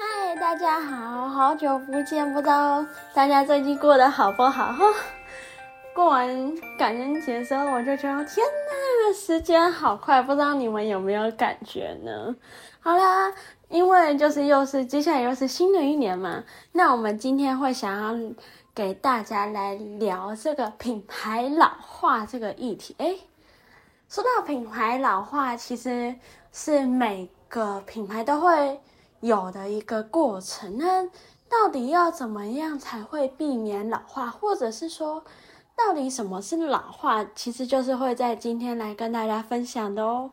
嗨，大家好，好久不见，不知道大家最近过得好不好？过完感恩节的时候，我就觉得天哪，时间好快，不知道你们有没有感觉呢？好啦，因为就是又是接下来又是新的一年嘛，那我们今天会想要给大家来聊这个品牌老化这个议题。诶，说到品牌老化，其实是每个品牌都会有的一个过程。那到底要怎么样才会避免老化，或者是说，到底什么是老化？其实就是会在今天来跟大家分享的哦。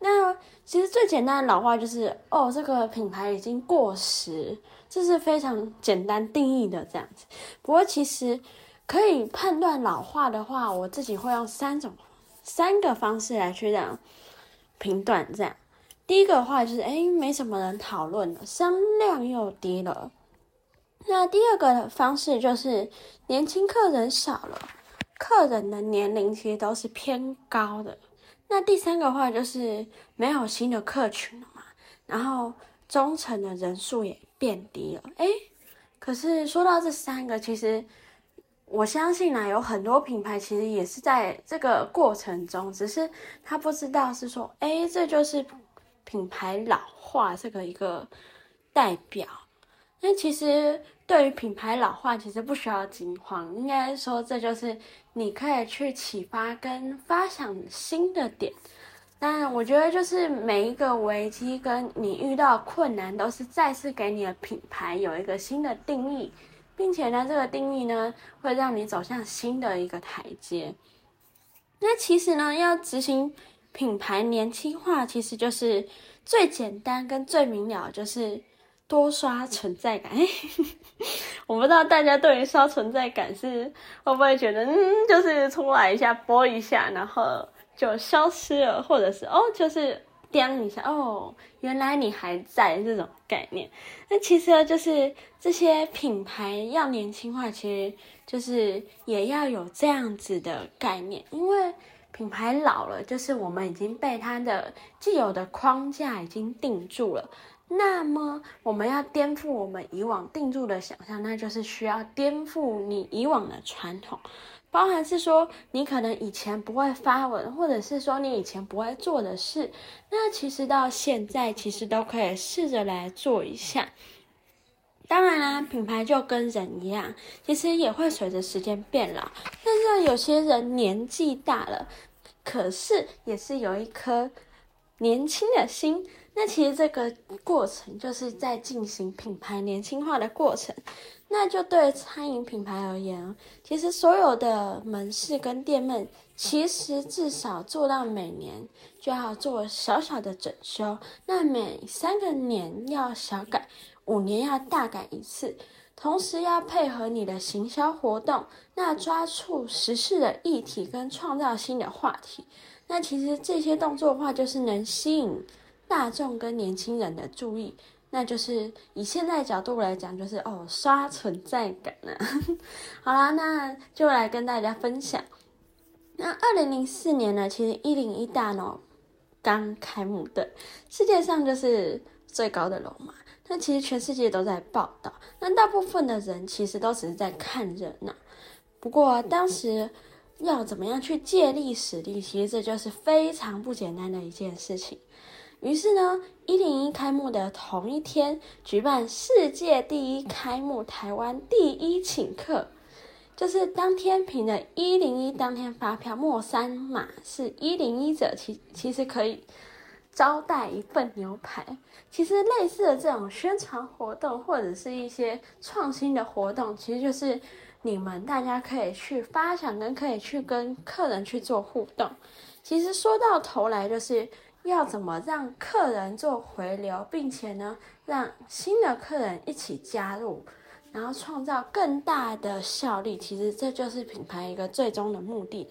那其实最简单的老化就是哦，这个品牌已经过时，这是非常简单定义的这样子。不过其实可以判断老化的话，我自己会用三种三个方式来去这样评断这样。第一个话就是，诶，没什么人讨论了，销量又低了。那第二个方式就是，年轻客人少了，客人的年龄其实都是偏高的。那第三个话就是，没有新的客群了嘛，然后忠诚的人数也变低了。诶，可是说到这三个，其实我相信呢，有很多品牌其实也是在这个过程中，只是他不知道是说，诶，这就是。品牌老化这个一个代表，那其实对于品牌老化，其实不需要惊慌，应该说这就是你可以去启发跟发想新的点。但我觉得就是每一个危机跟你遇到困难，都是再次给你的品牌有一个新的定义，并且呢，这个定义呢会让你走向新的一个台阶。那其实呢，要执行。品牌年轻化其实就是最简单跟最明了，就是多刷存在感。我不知道大家对于刷存在感是会不会觉得，嗯，就是出来一下播一下，然后就消失了，或者是哦，就是叮一下，哦，原来你还在这种概念。那其实，就是这些品牌要年轻化，其实就是也要有这样子的概念，因为。品牌老了，就是我们已经被它的既有的框架已经定住了。那么，我们要颠覆我们以往定住的想象，那就是需要颠覆你以往的传统，包含是说你可能以前不会发文，或者是说你以前不会做的事，那其实到现在其实都可以试着来做一下。当然啦，品牌就跟人一样，其实也会随着时间变老。但是有些人年纪大了，可是也是有一颗年轻的心。那其实这个过程就是在进行品牌年轻化的过程。那就对餐饮品牌而言，其实所有的门市跟店面，其实至少做到每年就要做小小的整修，那每三个年要小改。五年要大改一次，同时要配合你的行销活动，那抓住时事的议题跟创造新的话题。那其实这些动作的话，就是能吸引大众跟年轻人的注意。那就是以现在角度来讲，就是哦，刷存在感呢、啊。好啦，那就来跟大家分享。那二零零四年呢，其实一零一大楼刚开幕的，世界上就是最高的楼嘛。那其实全世界都在报道，那大部分的人其实都只是在看热闹。不过当时要怎么样去借力使力，其实这就是非常不简单的一件事情。于是呢，一零一开幕的同一天，举办世界第一开幕，台湾第一请客，就是当天凭的一零一当天发票，末三码是一零一者，其其实可以。招待一份牛排，其实类似的这种宣传活动或者是一些创新的活动，其实就是你们大家可以去发想，跟可以去跟客人去做互动。其实说到头来，就是要怎么让客人做回流，并且呢，让新的客人一起加入，然后创造更大的效力。其实这就是品牌一个最终的目的。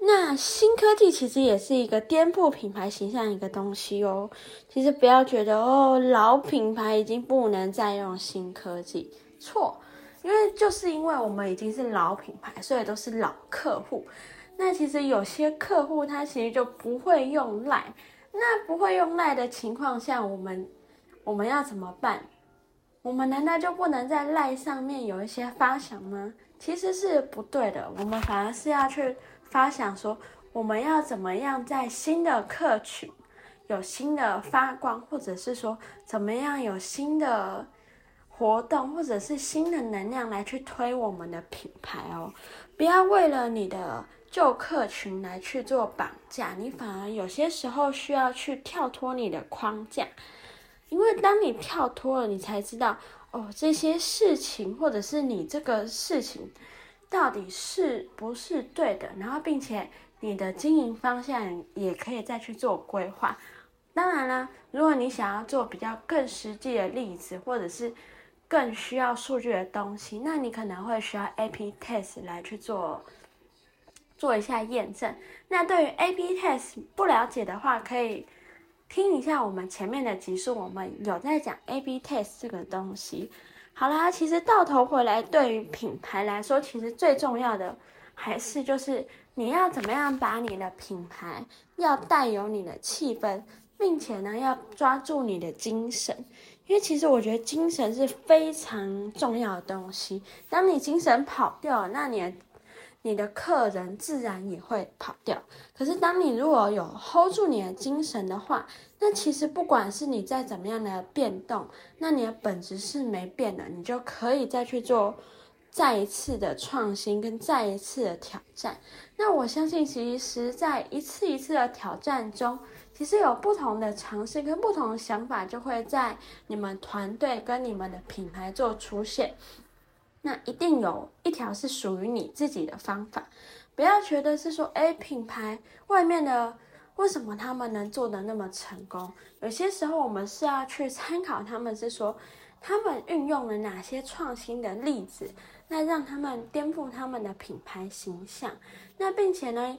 那新科技其实也是一个颠覆品牌形象一个东西哦。其实不要觉得哦，老品牌已经不能再用新科技，错，因为就是因为我们已经是老品牌，所以都是老客户。那其实有些客户他其实就不会用赖，那不会用赖的情况下，我们我们要怎么办？我们难道就不能在赖上面有一些发想吗？其实是不对的，我们反而是要去发想说，我们要怎么样在新的客群有新的发光，或者是说怎么样有新的活动，或者是新的能量来去推我们的品牌哦。不要为了你的旧客群来去做绑架，你反而有些时候需要去跳脱你的框架。因为当你跳脱了，你才知道哦，这些事情或者是你这个事情到底是不是对的，然后并且你的经营方向也可以再去做规划。当然啦，如果你想要做比较更实际的例子，或者是更需要数据的东西，那你可能会需要 A/B test 来去做做一下验证。那对于 A/B test 不了解的话，可以。听一下我们前面的集数，我们有在讲 A/B test 这个东西。好啦，其实到头回来，对于品牌来说，其实最重要的还是就是你要怎么样把你的品牌要带有你的气氛，并且呢要抓住你的精神，因为其实我觉得精神是非常重要的东西。当你精神跑掉了，那你的你的客人自然也会跑掉。可是，当你如果有 hold 住你的精神的话，那其实不管是你再怎么样的变动，那你的本质是没变的，你就可以再去做再一次的创新跟再一次的挑战。那我相信，其实，在一次一次的挑战中，其实有不同的尝试跟不同的想法，就会在你们团队跟你们的品牌做出现。那一定有一条是属于你自己的方法，不要觉得是说，哎，品牌外面的为什么他们能做得那么成功？有些时候我们是要去参考他们，是说他们运用了哪些创新的例子，那让他们颠覆他们的品牌形象。那并且呢，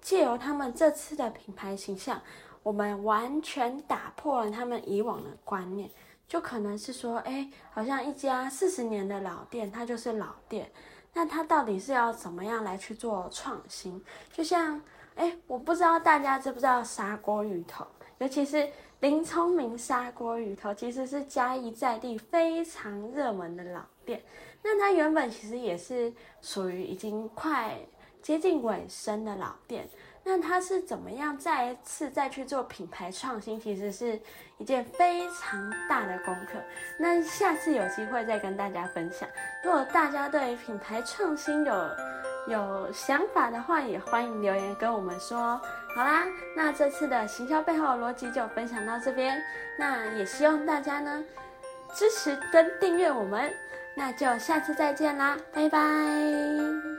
借由他们这次的品牌形象，我们完全打破了他们以往的观念。就可能是说，哎，好像一家四十年的老店，它就是老店。那它到底是要怎么样来去做创新？就像，哎，我不知道大家知不知道砂锅鱼头，尤其是林聪明砂锅鱼头，其实是嘉义在地非常热门的老店。那它原本其实也是属于已经快接近尾声的老店。那他是怎么样再一次再去做品牌创新？其实是一件非常大的功课。那下次有机会再跟大家分享。如果大家对品牌创新有有想法的话，也欢迎留言跟我们说。好啦，那这次的行销背后的逻辑就分享到这边。那也希望大家呢支持跟订阅我们。那就下次再见啦，拜拜。